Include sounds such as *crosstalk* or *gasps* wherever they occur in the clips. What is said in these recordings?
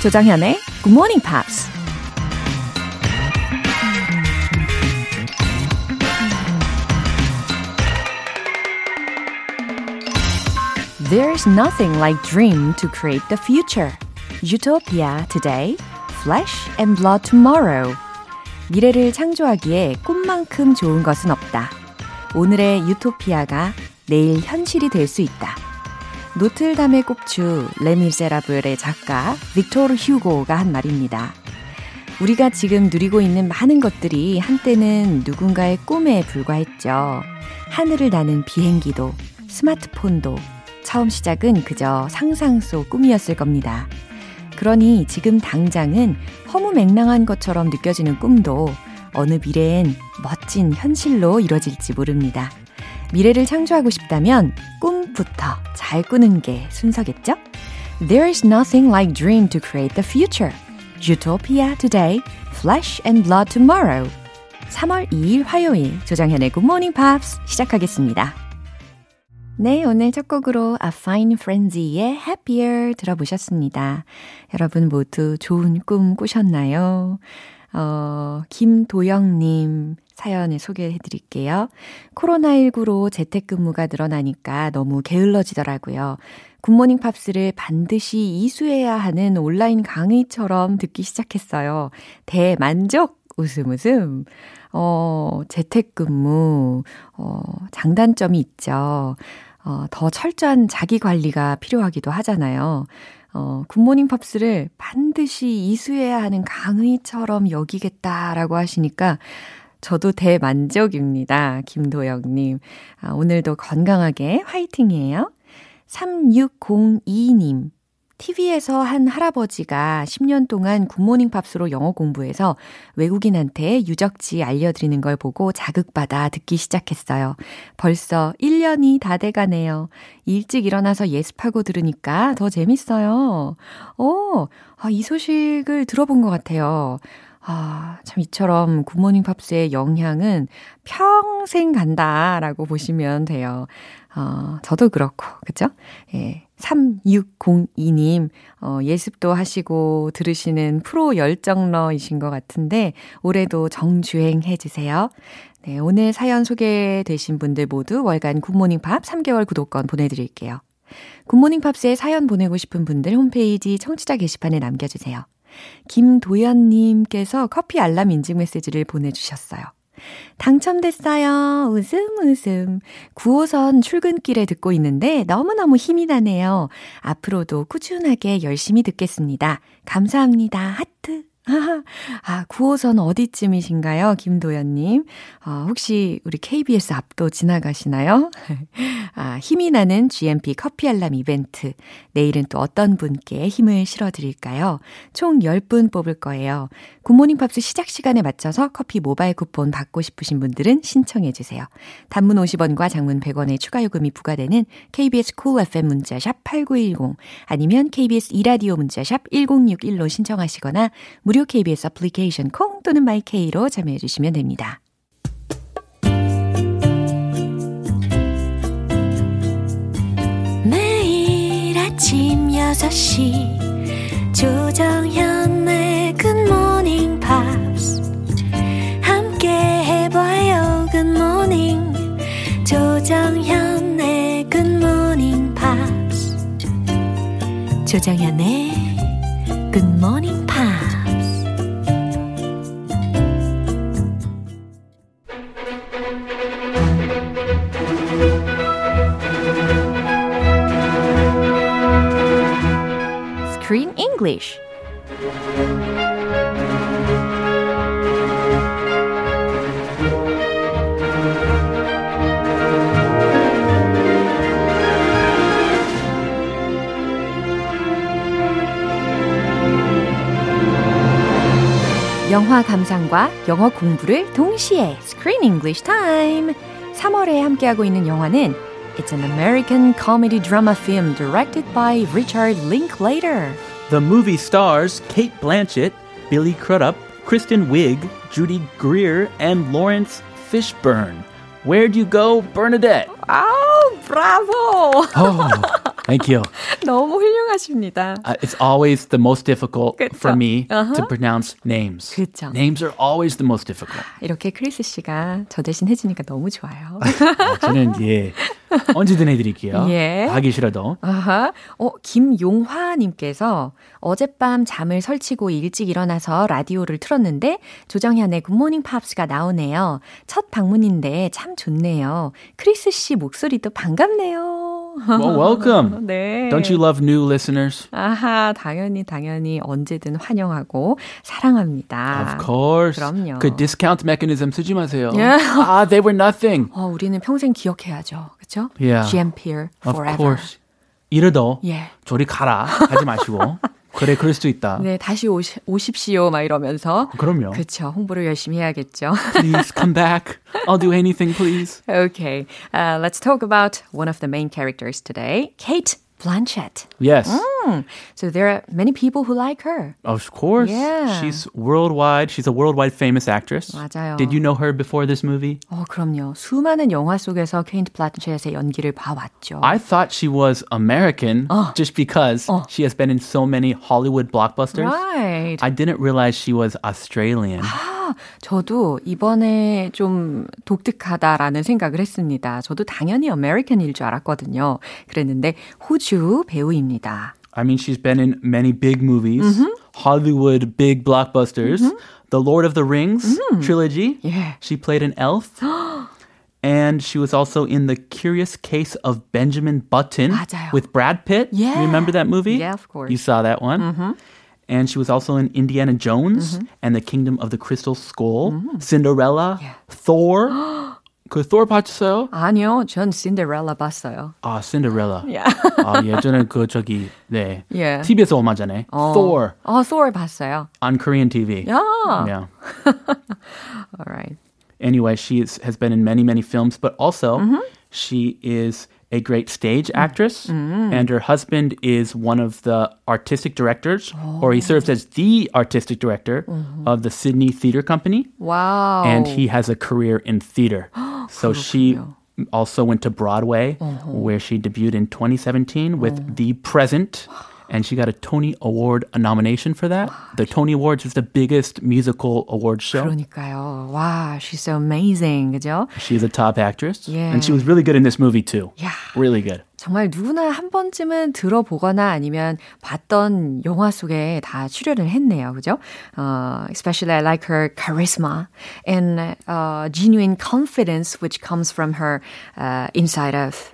조장현의 Good Morning Pops. There's nothing like dream to create the future. Utopia today, flesh and blood tomorrow. 미래를 창조하기에 꿈만큼 좋은 것은 없다. 오늘의 유토피아가 내일 현실이 될 수 있다. 노틀담의 꼭주 레미제라블의 작가 빅토르 휴고가 한 말입니다. 우리가 지금 누리고 있는 많은 것들이 한때는 누군가의 꿈에 불과했죠. 하늘을 나는 비행기도, 스마트폰도, 처음 시작은 그저 상상 속 꿈이었을 겁니다. 그러니 지금 당장은 허무맹랑한 것처럼 느껴지는 꿈도 어느 미래엔 멋진 현실로 이뤄질지 모릅니다. 미래를 창조하고 싶다면 꿈부터 잘 꾸는 게 순서겠죠? There is nothing like dream to create the future. Utopia today, flesh and blood tomorrow. 3월 2일 화요일 조정현의 Good Morning Pops 시작하겠습니다. 네, 오늘 첫 곡으로 A Fine Frenzy의 Happier 들어보셨습니다. 여러분 모두 좋은 꿈 꾸셨나요? 어, 김도영님 사연을 소개해 드릴게요. 코로나19로 재택근무가 늘어나니까 너무 게을러지더라고요. 굿모닝 팝스를 반드시 이수해야 하는 온라인 강의처럼 듣기 시작했어요. 대만족! 웃음 웃음. 어, 재택근무, 어, 장단점이 있죠. 어, 더 철저한 자기 관리가 필요하기도 하잖아요. 어, 굿모닝 팝스를 반드시 이수해야 하는 강의처럼 여기겠다라고 하시니까 저도 대만족입니다. 김도영님. 아, 오늘도 건강하게 화이팅이에요. 3602님. TV에서 한 할아버지가 10년 동안 굿모닝 팝스로 영어 공부해서 외국인한테 유적지 알려드리는 걸 보고 자극받아 듣기 시작했어요. 벌써 1년이 다 돼가네요. 일찍 일어나서 예습하고 들으니까 더 재밌어요. 오, 아, 이 소식을 들어본 것 같아요. 아, 참 이처럼 굿모닝 팝스의 영향은 평생 간다라고 보시면 돼요. 어, 저도 그렇고, 그죠? 예. 3602님, 어, 예습도 하시고 들으시는 프로 열정러이신 것 같은데, 올해도 정주행 해주세요. 네, 오늘 사연 소개되신 분들 모두 월간 굿모닝 팝 3개월 구독권 보내드릴게요. 굿모닝 팝스에 사연 보내고 싶은 분들 홈페이지 청취자 게시판에 남겨주세요. 김도연님께서 커피 알람 인증 메시지를 보내주셨어요. 당첨됐어요. 웃음, 웃음. 9호선 출근길에 듣고 있는데 너무너무 힘이 나네요. 앞으로도 꾸준하게 열심히 듣겠습니다. 감사합니다. 하트. *laughs* 아, 9호선 어디쯤이신가요? 김도연님. 어, 혹시 우리 KBS 앞도 지나가시나요? *laughs* 아, 힘이 나는 GMP 커피 알람 이벤트. 내일은 또 어떤 분께 힘을 실어드릴까요? 총 10분 뽑을 거예요. 굿모닝 팝스 시작 시간에 맞춰서 커피 모바일 쿠폰 받고 싶으신 분들은 신청해주세요. 단문 50원과 장문 100원의 추가 요금이 부과되는 KBS Cool FM 문자샵 8910 아니면 KBS 이라디오 문자샵 1061로 신청하시거나 무료 KBS 애플리케이션 콩 또는 마이케이로 참여해 주시면 됩니다. 매일 아침 6시 조정현의 굿모닝 팝스 함께 해봐요 굿모닝 조정현의 굿모닝 팝스 조정현의 굿모닝 English. 영화 감상과 영어 공부를 동시에 Screen English Time. 3월에 함께하고 있는 영화는 It's an American comedy drama film directed by Richard Linklater. The movie stars Kate Blanchett, Billy Crudup, Kristen Wiig, Judy Greer, and Lawrence Fishburne. Where'd you go, Bernadette? Oh, bravo! Oh, Thank *laughs* you. 너무 훌륭하십니다. Uh, it's always the most difficult 그쵸. for me Uh-huh. to pronounce names. 그쵸. Names are always the most difficult. 이렇게 크리스 씨가 저 대신 해주니까 너무 좋아요. 어, 저는 예 *laughs* 언제든 해드릴게요. 예. 하기 싫어도. 아하. 어, 김용화님께서 어젯밤 잠을 설치고 일찍 일어나서 라디오를 틀었는데 조정현의 굿모닝 팝스가 나오네요. 첫 방문인데 참 좋네요. 크리스 씨 목소리도 반갑네요. Well, welcome. 네. Don't you love new listeners? 아하, 당연히, 당연히 언제든 환영하고 사랑합니다. Of course. 그럼요. 그 discount mechanism 쓰지 마세요. Yeah. Ah, they were nothing. 어, 우리는 평생 기억해야죠. 그쵸? Yeah. GMPR Of forever. course. 이러도 예. 저리 가라 하지 마시고. 그래, 그럴 수도 있다. 네, 다시 오시, 오십시오. 막 이러면서. 그럼요. 그쵸. 홍보를 열심히 해야겠죠. Please come back. I'll do anything, please. okay. Uh, let's talk about one of the main characters today, Kate Blanchett. Yes. Hmm. So there are many people who like her. Of course. Yeah. She's worldwide. She's a worldwide famous actress. 맞아요. Did you know her before this movie? 어, 그럼요. 수많은 영화 속에서 케인트 블란쳇의 연기를 봐왔죠. I thought she was American just because she has been in so many Hollywood blockbusters. right. I didn't realize she was Australian. *gasps* 아, 저도 이번에 좀 독특하다라는 생각을 했습니다. 저도 당연히 아메리칸일 줄 알았거든요. 그랬는데 호주 배우입니다. I mean, she's been in many big movies, Hollywood big blockbusters, The Lord of the Rings trilogy. 예. She played an elf. *gasps* And she was also in The Curious Case of Benjamin Button 맞아요. with Brad Pitt. Yeah. You remember that movie? Yeah, of course. You saw that one. And she was also in Indiana Jones and The Kingdom of the Crystal Skull, Cinderella, Thor. *gasps* 그 Thor 봤어요? 아니요, 전 신데렐라 봤어요. 아, Cinderella. *laughs* Yeah. 아, 예전에 그 저기 네. 예. TV에서 얼마 전에 어. Thor 어, Thor 봤어요. on Korean TV. 야. Yeah. All *laughs* right. Anyway, she is, has been in many, many films, but also she is a great stage actress, and her husband is one of the artistic directors, or he serves as the artistic director of the Sydney Theatre Company, Wow. and he has a career in theater. *gasps* so she also went to Broadway, where she debuted in 2017 with The Present. *gasps* *gasps* And she got a Tony Award nomination for that. The Tony Awards is the biggest musical award show. 그러니까요. 와, she's so amazing. 그죠? She's a top actress. Yeah. And she was really good in this movie too. Yeah. Really good. 정말 누구나 한 번쯤은 들어보거나 아니면 봤던 영화 속에 다 출연을 했네요. 그죠? Uh, especially I like her charisma and uh, genuine confidence which comes from her uh, inside of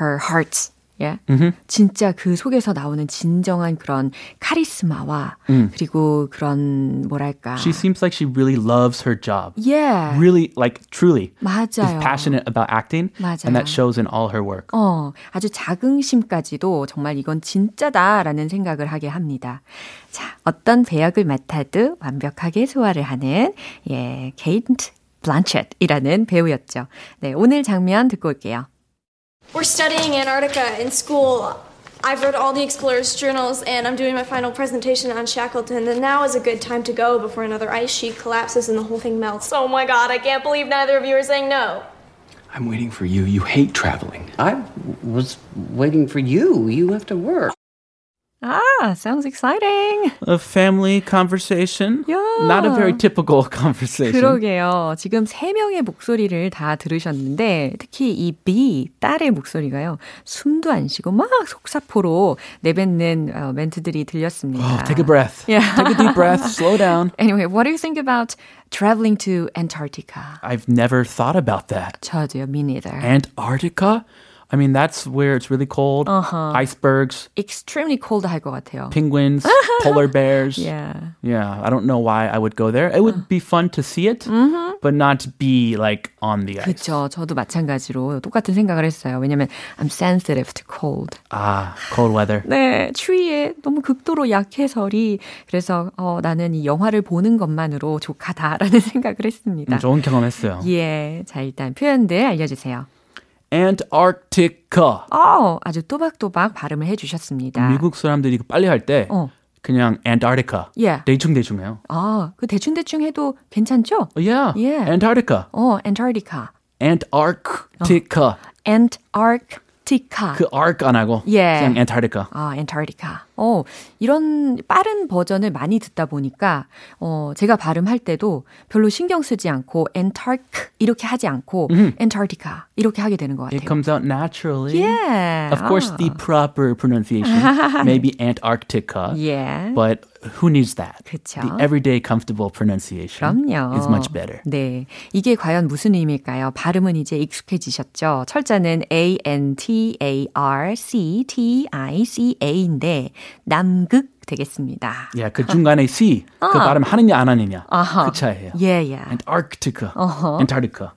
her heart. 예. 진짜 그 속에서 나오는 진정한 그런 카리스마와 그리고 그런 뭐랄까. She seems like she really loves her job. yeah. Really, like truly is 맞아요. passionate about acting. 맞아요. And that shows in all her work. 어, 아주 자긍심까지도 정말 이건 진짜다라는 생각을 하게 합니다. 자, 어떤 배역을 맡아도 완벽하게 소화를 하는, 예, 케이트 블란쳇이라는 배우였죠. 네, 오늘 장면 듣고 올게요. We're studying Antarctica in school. I've read all the explorers' journals and I'm doing my final presentation on Shackleton. And now is a good time to go before another ice sheet collapses and the whole thing melts. Oh my god, I can't believe neither of you are saying no. I'm waiting for you. You hate traveling. I was waiting for you. You have to work. Ah, sounds exciting. A family conversation. Yeah. Not a very typical conversation. *laughs* 그러게요. 지금 세 명의 목소리를 다 들으셨는데 특히 이 B 딸의 목소리가요. 숨도 안 쉬고 막 속사포로 내뱉는 어, 멘트들이 들렸습니다. Oh, take a breath. Yeah. Take a deep breath. Slow down. *laughs* Anyway, what do you think about traveling to Antarctica? I've never thought about that. 저도요, me neither. Antarctica? I mean, that's where it's really cold. Uh-huh. Icebergs, extremely cold 할 것 같아요. penguins, polar bears. Yeah. Yeah, I don't know why I would go there. It would be fun to see it, but not be like on the ice. 그렇죠. 저도 마찬가지로 똑같은 생각을 했어요. 왜냐면 I'm sensitive to cold. Ah, cold weather. 네, 추위에 너무 극도로 약해서리 그래서 어, 나는 이 영화를 보는 것만으로 족하다라는 생각을 했습니다. 음, 좋은 경험했어요. 예, 자 일단 표현들 알려 주세요. Antarctica. 어, 아주 또박또박 발음을 해주셨습니다. 미국 사람들이 빨리 할때 어. 그냥 Antarctica. 예. 대충 대충 해요. 아, 그 대충 대충 해도 괜찮죠? Yeah. Yeah. Antarctica. 어, Antarctica, Antarctica. Antarctica. Antarctica. 그 arc 안 하고 예. 그냥 Antarctica. 아, Antarctica. 어, 이런 빠른 버전을 많이 듣다 보니까, 어, 제가 발음할 때도 별로 신경 쓰지 않고, Antarctic 이렇게 하지 않고, Antarctica 이렇게 하게 되는 것 같아요. It comes out naturally. yeah. Of course, 아. the proper pronunciation may be Antarctica, Yeah. but who needs that? 그쵸. The everyday comfortable pronunciation 그럼요. is much better. 네. 이게 과연 무슨 의미일까요? 발음은 이제 익숙해지셨죠? 철자는 A-N-T-A-R-C-T-I-C-A인데, 남극 되겠습니다. Yeah, 그 중간에 C 그 발음 하느냐 안 하느냐 그 차이예요. 예, 예. Antarctica, Antarctica.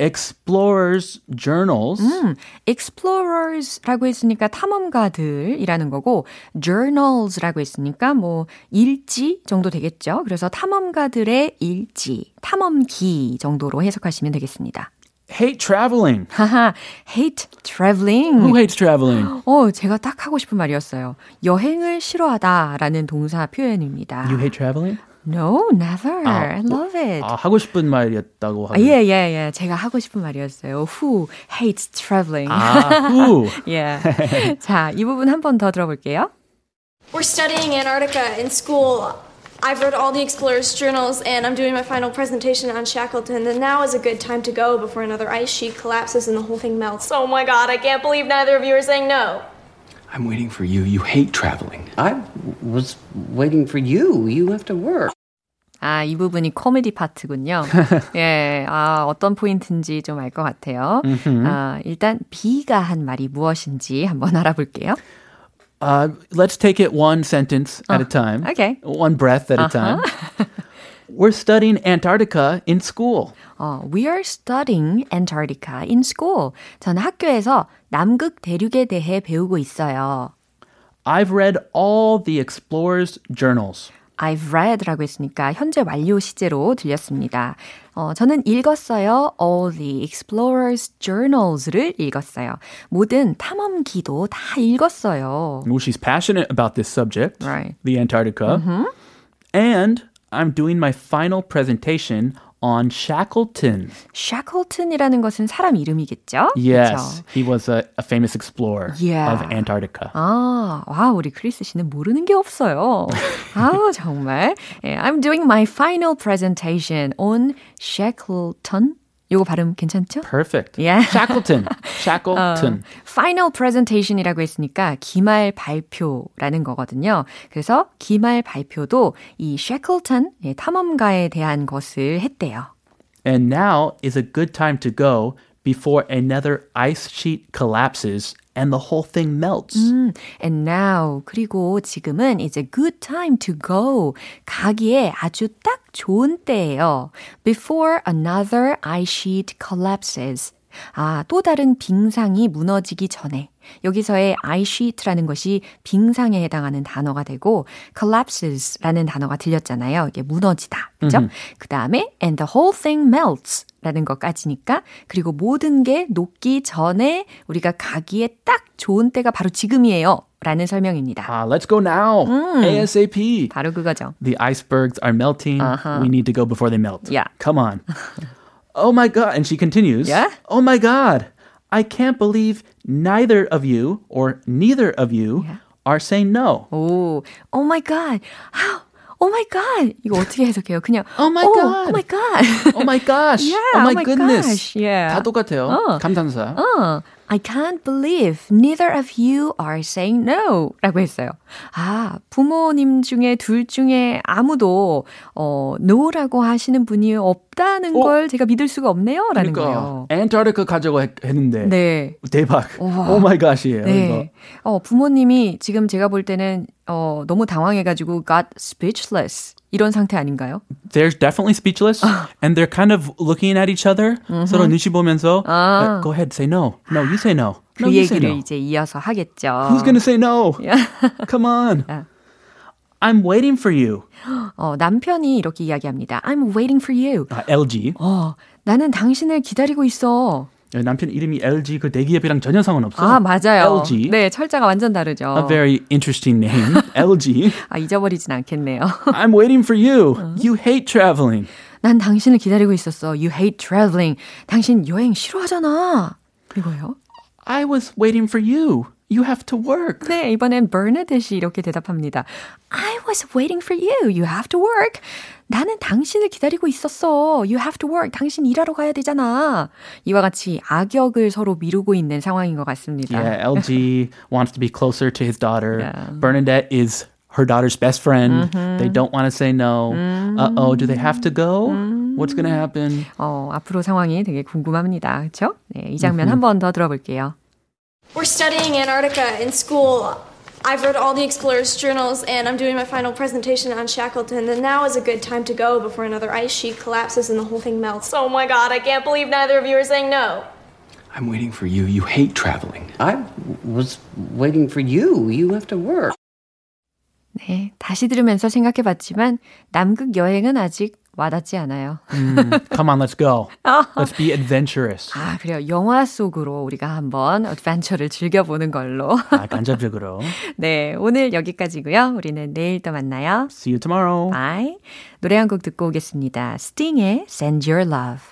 Explorers journals. 음, explorers라고 했으니까 탐험가들이라는 거고 journals라고 했으니까 뭐 일지 정도 되겠죠. 그래서 탐험가들의 일지, 탐험기 정도로 해석하시면 되겠습니다. Hate traveling. 하하, hate traveling. Who hates traveling? 어, 제가 딱 하고 싶은 말이었어요. 여행을 싫어하다라는 동사 표현입니다. You hate traveling? No, never. 아, I love it. 아, 하고 싶은 말이었다고 아, 하고. 예, 예, 예. 제가 하고 싶은 말이었어요. Who hates traveling? 아, who? 예. 자, 이 부분 한 번 더 들어볼게요. We're studying Antarctica in school. I've read all the explorers' journals and I'm doing my final presentation on Shackleton. And now is a good time to go before another ice sheet collapses and the whole thing melts. Oh my god, I can't believe neither of you are saying no. I'm waiting for you. You hate traveling. I was waiting for you. You have to work. 아, 이 부분이 코미디 파트군요. *laughs* 예, 아, 어떤 포인트인지 좀 알 것 같아요. 아, 일단 B가 한 말이 무엇인지 한번 알아볼게요. Uh, let's take it one sentence at a time. okay. One breath at a time. *laughs* We're studying Antarctica in school. 어, we are studying Antarctica in school. 저는 학교에서 남극 대륙에 대해 배우고 있어요. I've read all the explorers' journals. I've read라고 했으니까 현재 완료 시제로 들렸습니다. 어, 저는 읽었어요. All the explorers' journals를 읽었어요. 모든 탐험기도 다 읽었어요. Well, she's passionate about this subject, Right. the Antarctica. And I'm doing my final presentation on Shackleton. Shackleton이라는 것은 사람 이름이겠죠? Yes, 그쵸? he was a, a famous explorer Yeah. of Antarctica. 아, 와, 우리 크리스 씨는 모르는 게 없어요. 아우, 정말. 예, I'm doing my final presentation on Shackleton. 요거 발음 괜찮죠? Perfect. Yeah. Shackleton. Shackleton. final presentation이라고 했으니까 기말 발표라는 거거든요. 그래서 기말 발표도 이 셰클턴 예, 탐험가에 대한 것을 했대요. And now is a good time to go before another ice sheet collapses and the whole thing melts. And now 그리고 지금은 a good time to go. 가기에 아주 딱 좋은 때예요. Before another ice sheet collapses. 아, 또 다른 빙상이 무너지기 전에. 여기서의 ice sheet라는 것이 빙상에 해당하는 단어가 되고 collapses라는 단어가 들렸잖아요. 이게 무너지다. 그죠? 그 다음에 and the whole thing melts 라는 것까지니까 그리고 모든 게 녹기 전에 우리가 가기에 딱 좋은 때가 바로 지금이에요. 라는 설명입니다. Ah, let's go now. ASAP. 바로 그거죠. The icebergs are melting. We need to go before they melt. Yeah. Come on. *laughs* oh my God. And she continues. Yeah? Oh my God. I can't believe neither of you or neither of you are saying no. 오, oh my god. How? Oh my god. 이거 어떻게 해석해요? 그냥 Oh my oh, god. Oh my god. Oh my gosh. Yeah, oh my oh my goodness. gosh. Yeah. 다 똑같아요. 어. 감탄사. 어, I can't believe neither of you are saying no. 라고 했어요. 아, 부모님 중에 둘 중에 아무도, 어, no라고 하시는 분이 없다는 어? 걸 제가 믿을 수가 없네요. 라는 거예요. 그러니까 Antarctic 가자고 했- 했는데 네. 대박. Oh my god이에요. 네. 어, 부모님이 지금 제가 볼 때는, 어, 너무 당황해가지고 got speechless. 이런 상태 아닌가요? They're definitely speechless and they're kind of looking at each other. 서로 눈치 보면서 아. uh, go ahead, say no. No, you say no. 그 No, you say 얘기를 no. 이제 이어서 하겠죠. Who's going to say no? Yeah. Come on. Yeah. I'm waiting for you. 어, 남편이 이렇게 이야기합니다. I'm waiting for you. 아, LG. 어, 나는 당신을 기다리고 있어. 남편 이름이 LG 그 대기업이랑 전혀 상관없어. 아, 맞아요. LG. 네, 철자가 완전 다르죠. A very interesting name. LG. 아, 잊어버리진 않겠네요. I'm waiting for you. You hate traveling. 난 당신을 기다리고 있었어. You hate traveling. 당신 여행 싫어하잖아. 이거요? I was waiting for you. You have to work. 네, 이번엔 버나데시 이렇게 대답합니다. I was waiting for you. You have to work. 나는 당신을 기다리고 있었어. You have to work. 당신 일하러 가야 되잖아. 이와 같이 악역을 서로 미루고 있는 상황인 것 같습니다. Yeah, LG wants to be closer to his daughter. Yeah. Bernadette is her daughter's best friend. They don't want to say no. Uh oh, do they have to go? What's going to happen? 어, 앞으로 상황이 되게 궁금합니다. 그렇죠? 네, 이 장면 한번 더 들어볼게요. We're studying Antarctica in school. I've read all the explorers' journals and I'm doing my final presentation on Shackleton. And now is a good time to go before another ice sheet collapses and the whole thing melts. Oh my god, I can't believe neither of you are saying no. I'm waiting for you. You hate traveling. I was waiting for you. You have to work. 네, 다시 들으면서 생각해 봤지만 남극 여행은 아직 와닿지 않아요. *laughs* Come on, let's go. Let's be adventurous. 아, 그래요. 영화 속으로 우리가 한번 adventure를 즐겨보는 걸로. 아, 간접적으로. *laughs* 네, 오늘 여기까지고요. 우리는 내일 또 만나요. See you tomorrow. Bye. 노래 한 곡 듣고 오겠습니다. Sting의 Send Your Love.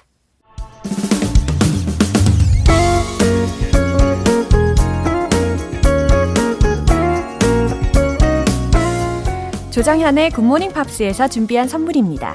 조정현의 굿모닝 팝스에서 준비한 선물입니다.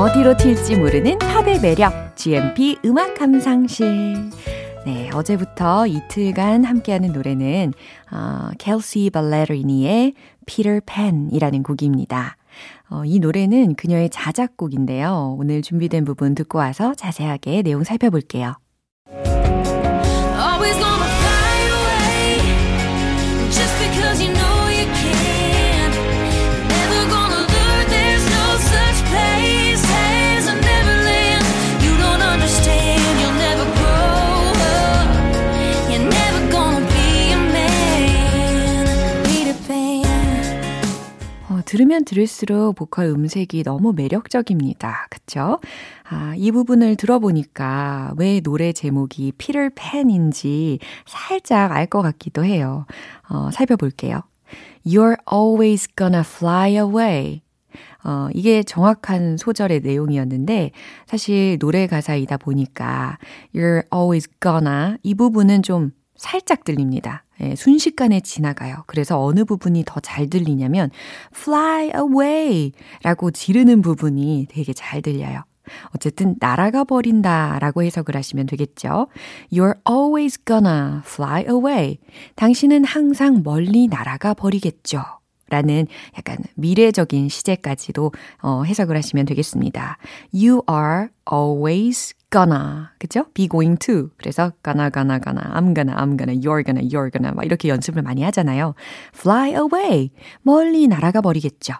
어디로 튈지 모르는 팝의 매력 GMP 음악 감상실 네, 어제부터 이틀간 함께하는 노래는 어, 켈시 발레리니의 Peter Pan이라는 곡입니다. 어, 이 노래는 그녀의 자작곡인데요. 오늘 준비된 부분 듣고 와서 자세하게 내용 살펴볼게요. 들으면 들을수록 보컬 음색이 너무 매력적입니다. 그쵸? 아, 이 부분을 들어보니까 왜 노래 제목이 피터 팬인지 살짝 알 것 같기도 해요. 어, 살펴볼게요. You're always gonna fly away. 어, 이게 정확한 소절의 내용이었는데, 사실 노래 가사이다 보니까, you're always gonna, 이 부분은 좀 살짝 들립니다. 예, 순식간에 지나가요. 그래서 어느 부분이 더 잘 들리냐면, fly away 라고 지르는 부분이 되게 잘 들려요. 어쨌든 날아가 버린다 라고 해석을 하시면 되겠죠. You're always gonna fly away. 당신은 항상 멀리 날아가 버리겠죠. 라는 약간 미래적인 시제까지도 어, 해석을 하시면 되겠습니다. You are always gonna. 그죠? be going to. 그래서 gonna, gonna, gonna, I'm gonna, I'm gonna, you're gonna, you're gonna 막 이렇게 연습을 많이 하잖아요. fly away. 멀리 날아가 버리겠죠.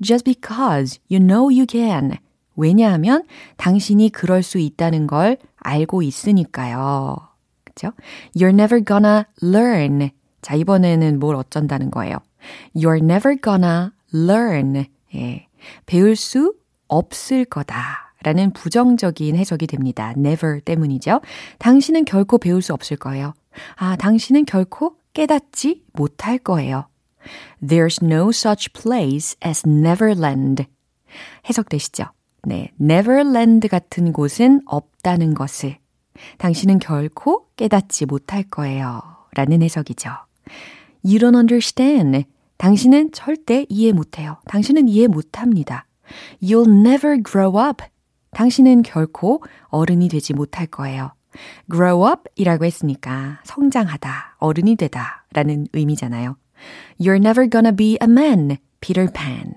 just because you know you can. 왜냐하면 당신이 그럴 수 있다는 걸 알고 있으니까요. 그죠? You're never gonna learn. 자, 이번에는 뭘 어쩐다는 거예요. You're never gonna learn. 예. 배울 수 없을 거다. 라는 부정적인 해석이 됩니다. never 때문이죠. 당신은 결코 배울 수 없을 거예요. 아, 당신은 결코 깨닫지 못할 거예요. There's no such place as Neverland. 해석되시죠? 네, Neverland 같은 곳은 없다는 것을 당신은 결코 깨닫지 못할 거예요. 라는 해석이죠. You don't understand. 당신은 절대 이해 못해요. 당신은 이해 못합니다. You'll never grow up. 당신은 결코 어른이 되지 못할 거예요. grow up 이라고 했으니까 성장하다, 어른이 되다 라는 의미잖아요. You're never gonna be a man, Peter Pan.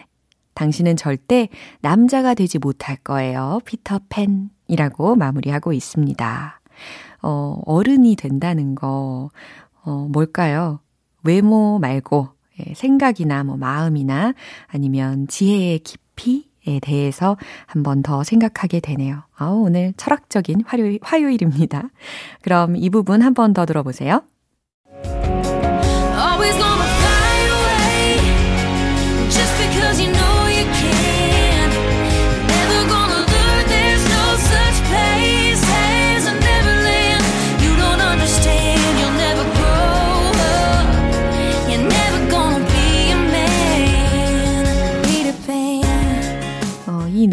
당신은 절대 남자가 되지 못할 거예요. 피터 팬 이라고 마무리하고 있습니다. 어, 어른이 된다는 거, 어, 뭘까요? 외모 말고, 예, 생각이나 뭐 마음이나 아니면 지혜의 깊이에 대해서 한 번 더 생각하게 되네요. 아, 오늘 철학적인 화요일, 화요일입니다. 그럼 이 부분 한 번 더 들어보세요.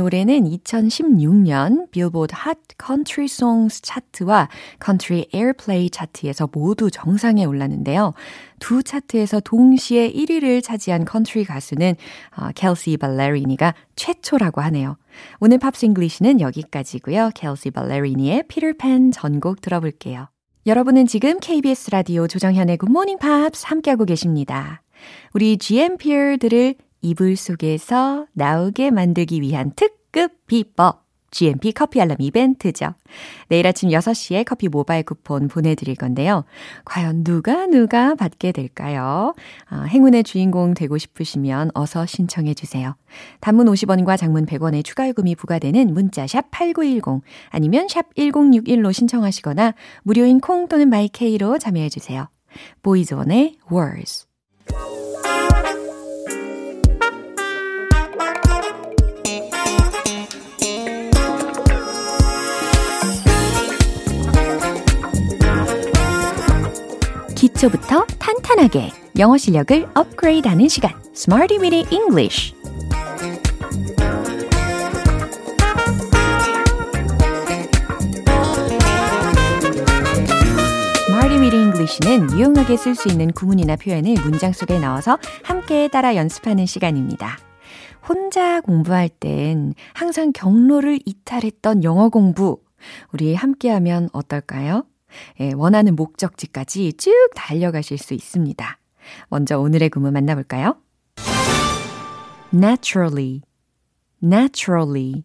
노래는 2016년 빌보드 Hot Country Songs 차트와 Country Airplay 차트에서 모두 정상에 올랐는데요. 두 차트에서 동시에 1위를 차지한 컨트리 가수는 어, 켈시 발레리니가 최초라고 하네요. 오늘 Pops English는 여기까지고요. 켈시 발레리니의 피터팬 전곡 들어볼게요. 여러분은 지금 KBS 라디오 조정현의 굿모닝 팝스 함께하고 계십니다. 우리 GMPR들을 이불 속에서 나오게 만들기 위한 특급 비법. GMP 커피 알람 이벤트죠. 내일 아침 6시에 커피 모바일 쿠폰 보내드릴 건데요. 과연 누가 누가 받게 될까요? 아, 행운의 주인공 되고 싶으시면 어서 신청해 주세요. 단문 50원과 장문 100원의 추가 요금이 부과되는 문자 샵 8910 아니면 샵 1061로 신청하시거나 무료인 콩 또는 마이케이로 참여해 주세요. 보이즈원의 Words 기초부터 탄탄하게 영어 실력을 업그레이드하는 시간 Smarty Weedy English Weedy English는 유용하게 쓸 수 있는 구문이나 표현을 문장 속에 넣어서 함께 따라 연습하는 시간입니다. 혼자 공부할 땐 항상 경로를 이탈했던 영어 공부 우리 함께하면 어떨까요? 예, 원하는 목적지까지 쭉 달려가실 수 있습니다. 먼저 오늘의 구문 만나볼까요? naturally, naturally.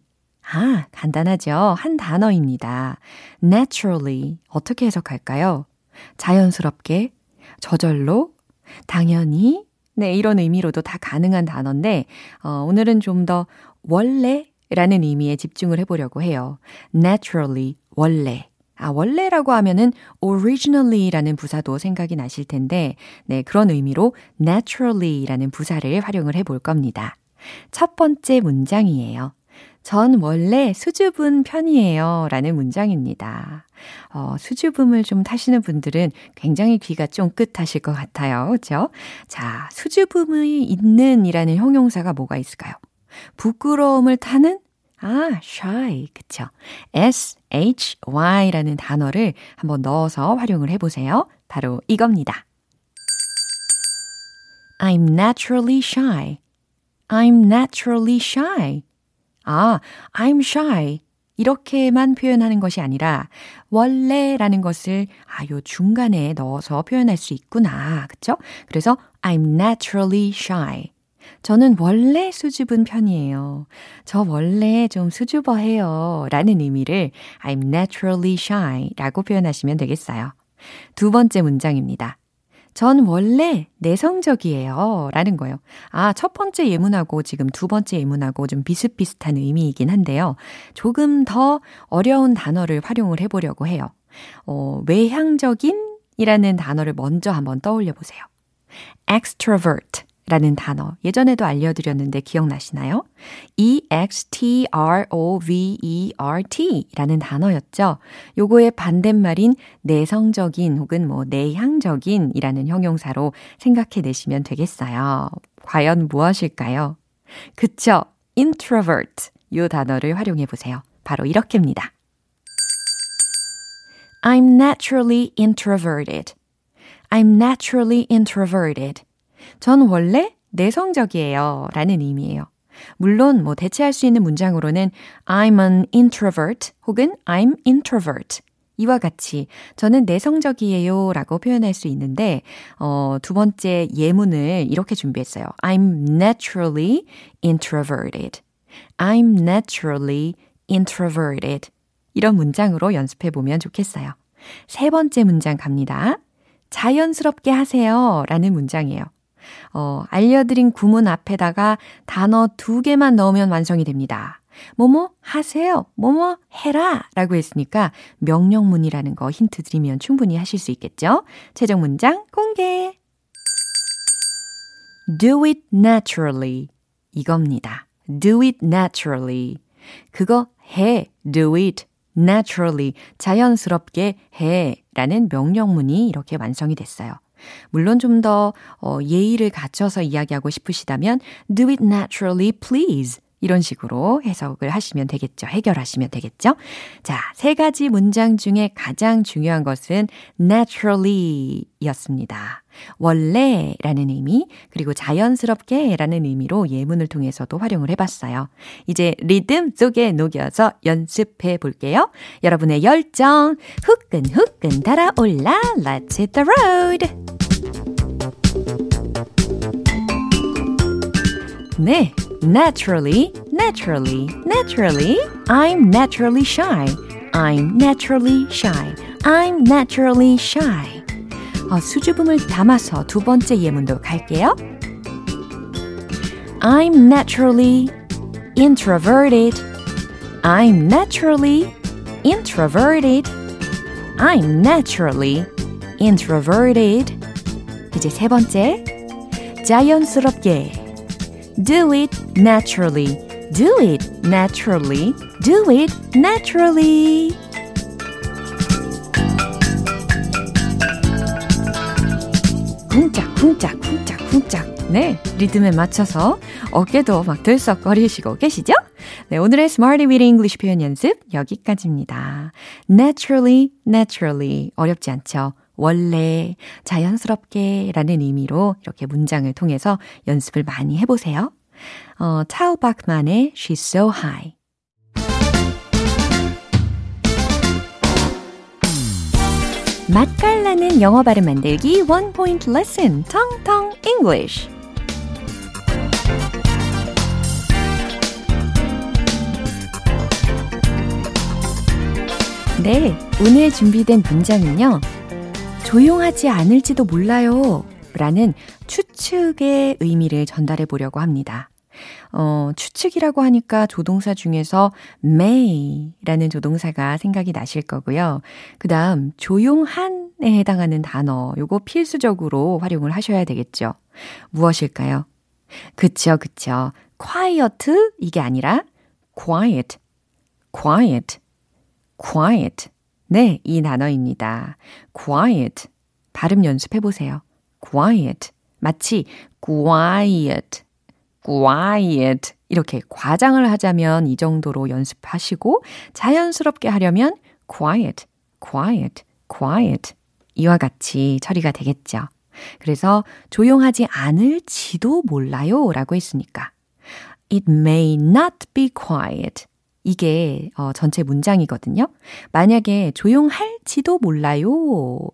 아, 간단하죠? 한 단어입니다. naturally. 어떻게 해석할까요? 자연스럽게, 저절로, 당연히, 네, 이런 의미로도 다 가능한 단어인데, 어, 오늘은 좀 더 원래 라는 의미에 집중을 해보려고 해요. naturally, 원래. 아, 원래라고 하면은 originally 라는 부사도 생각이 나실 텐데, 네, 그런 의미로 naturally 라는 부사를 활용을 해 볼 겁니다. 첫 번째 문장이에요. 전 원래 수줍은 편이에요. 라는 문장입니다. 어, 수줍음을 좀 타시는 분들은 굉장히 귀가 쫑긋하실 것 같아요. 그죠? 자, 수줍음이 있는 이라는 형용사가 뭐가 있을까요? 부끄러움을 타는 아, shy. 그쵸. s-h-y라는 단어를 한번 넣어서 활용을 해보세요. 바로 이겁니다. I'm naturally shy. I'm naturally shy. 아, I'm shy. 이렇게만 표현하는 것이 아니라 원래라는 것을 아, 요 중간에 넣어서 표현할 수 있구나. 그쵸? 그래서 I'm naturally shy. 저는 원래 수줍은 편이에요. 저 원래 좀 수줍어해요. 라는 의미를 I'm naturally shy 라고 표현하시면 되겠어요. 두 번째 문장입니다. 전 원래 내성적이에요. 라는 거예요. 아, 첫 번째 예문하고 지금 두 번째 예문하고 좀 비슷비슷한 의미이긴 한데요. 조금 더 어려운 단어를 활용을 해보려고 해요. 어, 외향적인 이라는 단어를 먼저 한번 떠올려 보세요. extrovert 라는 단어 예전에도 알려드렸는데 기억나시나요? E-X-T-R-O-V-E-R-T 라는 단어였죠. 요거의 반대말인 내성적인 혹은 뭐 내향적인 이라는 형용사로 생각해 내시면 되겠어요. 과연 무엇일까요? 그쵸? introvert 요 단어를 활용해 보세요. 바로 이렇게입니다. I'm naturally introverted. I'm naturally introverted. 전 원래 내성적이에요. 라는 의미예요. 물론 뭐 대체할 수 있는 문장으로는 I'm an introvert 혹은 I'm introvert 이와 같이 저는 내성적이에요 라고 표현할 수 있는데 어, 두 번째 예문을 이렇게 준비했어요. I'm naturally introverted. I'm naturally introverted. 이런 문장으로 연습해 보면 좋겠어요. 세 번째 문장 갑니다. 자연스럽게 하세요 라는 문장이에요. 어, 알려드린 구문 앞에다가 단어 두 개만 넣으면 완성이 됩니다. 뭐뭐 하세요. 뭐뭐 해라. 라고 했으니까 명령문이라는 거 힌트 드리면 충분히 하실 수 있겠죠? 최종 문장 공개. Do it naturally. 이겁니다. Do it naturally. 그거 해. Do it naturally. 자연스럽게 해. 라는 명령문이 이렇게 완성이 됐어요. 물론 좀더 어, 예의를 갖춰서 이야기하고 싶으시다면 do it naturally please 이런 식으로 해석을 하시면 되겠죠. 해결하시면 되겠죠. 자, 세 가지 문장 중에 가장 중요한 것은 naturally 였습니다. 원래 라는 의미, 그리고 자연스럽게 라는 의미로 예문을 통해서도 활용을 해봤어요. 이제 리듬 속에 녹여서 연습해 볼게요. 여러분의 열정, 후끈후끈 달아올라. Let's hit the road! 네, naturally, naturally, naturally. I'm naturally shy. I'm naturally shy. I'm naturally shy. 어, 수줍음을 담아서 두 번째 예문도 갈게요. I'm naturally introverted. I'm naturally introverted. I'm naturally introverted. 이제 세 번째. 자연스럽게. Do it naturally. Do it naturally. Do it naturally. 쿵짝 쿵짝 쿵짝 쿵짝 네 리듬에 맞춰서 어깨도 막 들썩거리시고 계시죠? 네 오늘의 Smarty Weedy English 표현 연습 여기까지입니다. Naturally, naturally 어렵지 않죠? 원래 자연스럽게 라는 의미로 이렇게 문장을 통해서 연습을 많이 해보세요. 어, 차우 박만의 She's So High 맛깔나는 영어 발음 만들기 원 포인트 레슨 텅텅 English 네, 오늘 준비된 문장은요. 조용하지 않을지도 몰라요. 라는 추측의 의미를 전달해 보려고 합니다. 어, 추측이라고 하니까 조동사 중에서 may 라는 조동사가 생각이 나실 거고요. 그 다음, 조용한에 해당하는 단어, 요거 필수적으로 활용을 하셔야 되겠죠. 무엇일까요? 그쵸, 그쵸. quiet, 이게 아니라 quiet, quiet, quiet. 네, 이 단어입니다. quiet. 발음 연습해 보세요. quiet. 마치 quiet, quiet. 이렇게 과장을 하자면 이 정도로 연습하시고 자연스럽게 하려면 quiet, quiet, quiet. 이와 같이 처리가 되겠죠. 그래서 조용하지 않을지도 몰라요 라고 했으니까 It may not be quiet. 이게 어, 전체 문장이거든요. 만약에 조용할지도 몰라요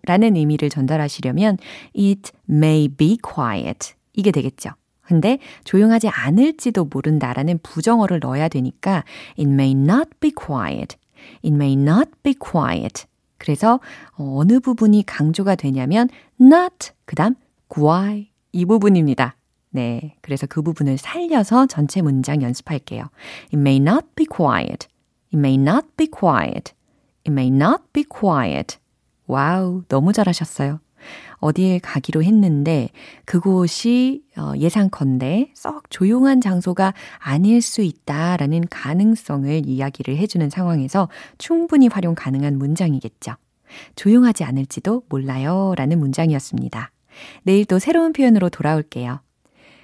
라는 의미를 전달하시려면 it may be quiet 이게 되겠죠. 근데 조용하지 않을지도 모른다라는 부정어를 넣어야 되니까 it may not be quiet. it may not be quiet. 그래서 어느 부분이 강조가 되냐면 not 그다음 quiet 이 부분입니다. 네. 그래서 그 부분을 살려서 전체 문장 연습할게요. It may not be quiet. It may not be quiet. It may not be quiet. 와우, 너무 잘하셨어요. 어디에 가기로 했는데 그곳이 어, 예상컨대 썩 조용한 장소가 아닐 수 있다라는 가능성을 이야기를 해주는 상황에서 충분히 활용 가능한 문장이겠죠. 조용하지 않을지도 몰라요 라는 문장이었습니다. 내일 또 새로운 표현으로 돌아올게요.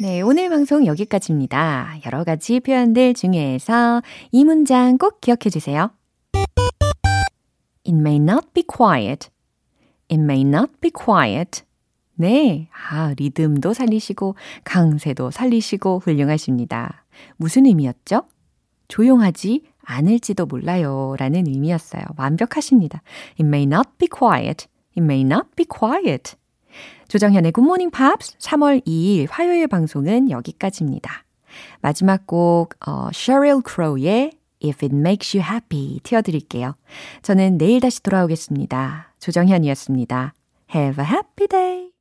네, 오늘 방송 여기까지입니다. 여러 가지 표현들 중에서 이 문장 꼭 기억해 주세요. It may not be quiet. It may not be quiet. 네. 아, 리듬도 살리시고, 강세도 살리시고, 훌륭하십니다. 무슨 의미였죠? 조용하지 않을지도 몰라요. 라는 의미였어요. 완벽하십니다. It may not be quiet. It may not be quiet. 조정현의 Good Morning Pops 3월 2일 화요일 방송은 여기까지입니다. 마지막 곡, 어, Sheryl Crow의 If It Makes You Happy 띄워드릴게요. 저는 내일 다시 돌아오겠습니다. 조정현이었습니다. Have a happy day!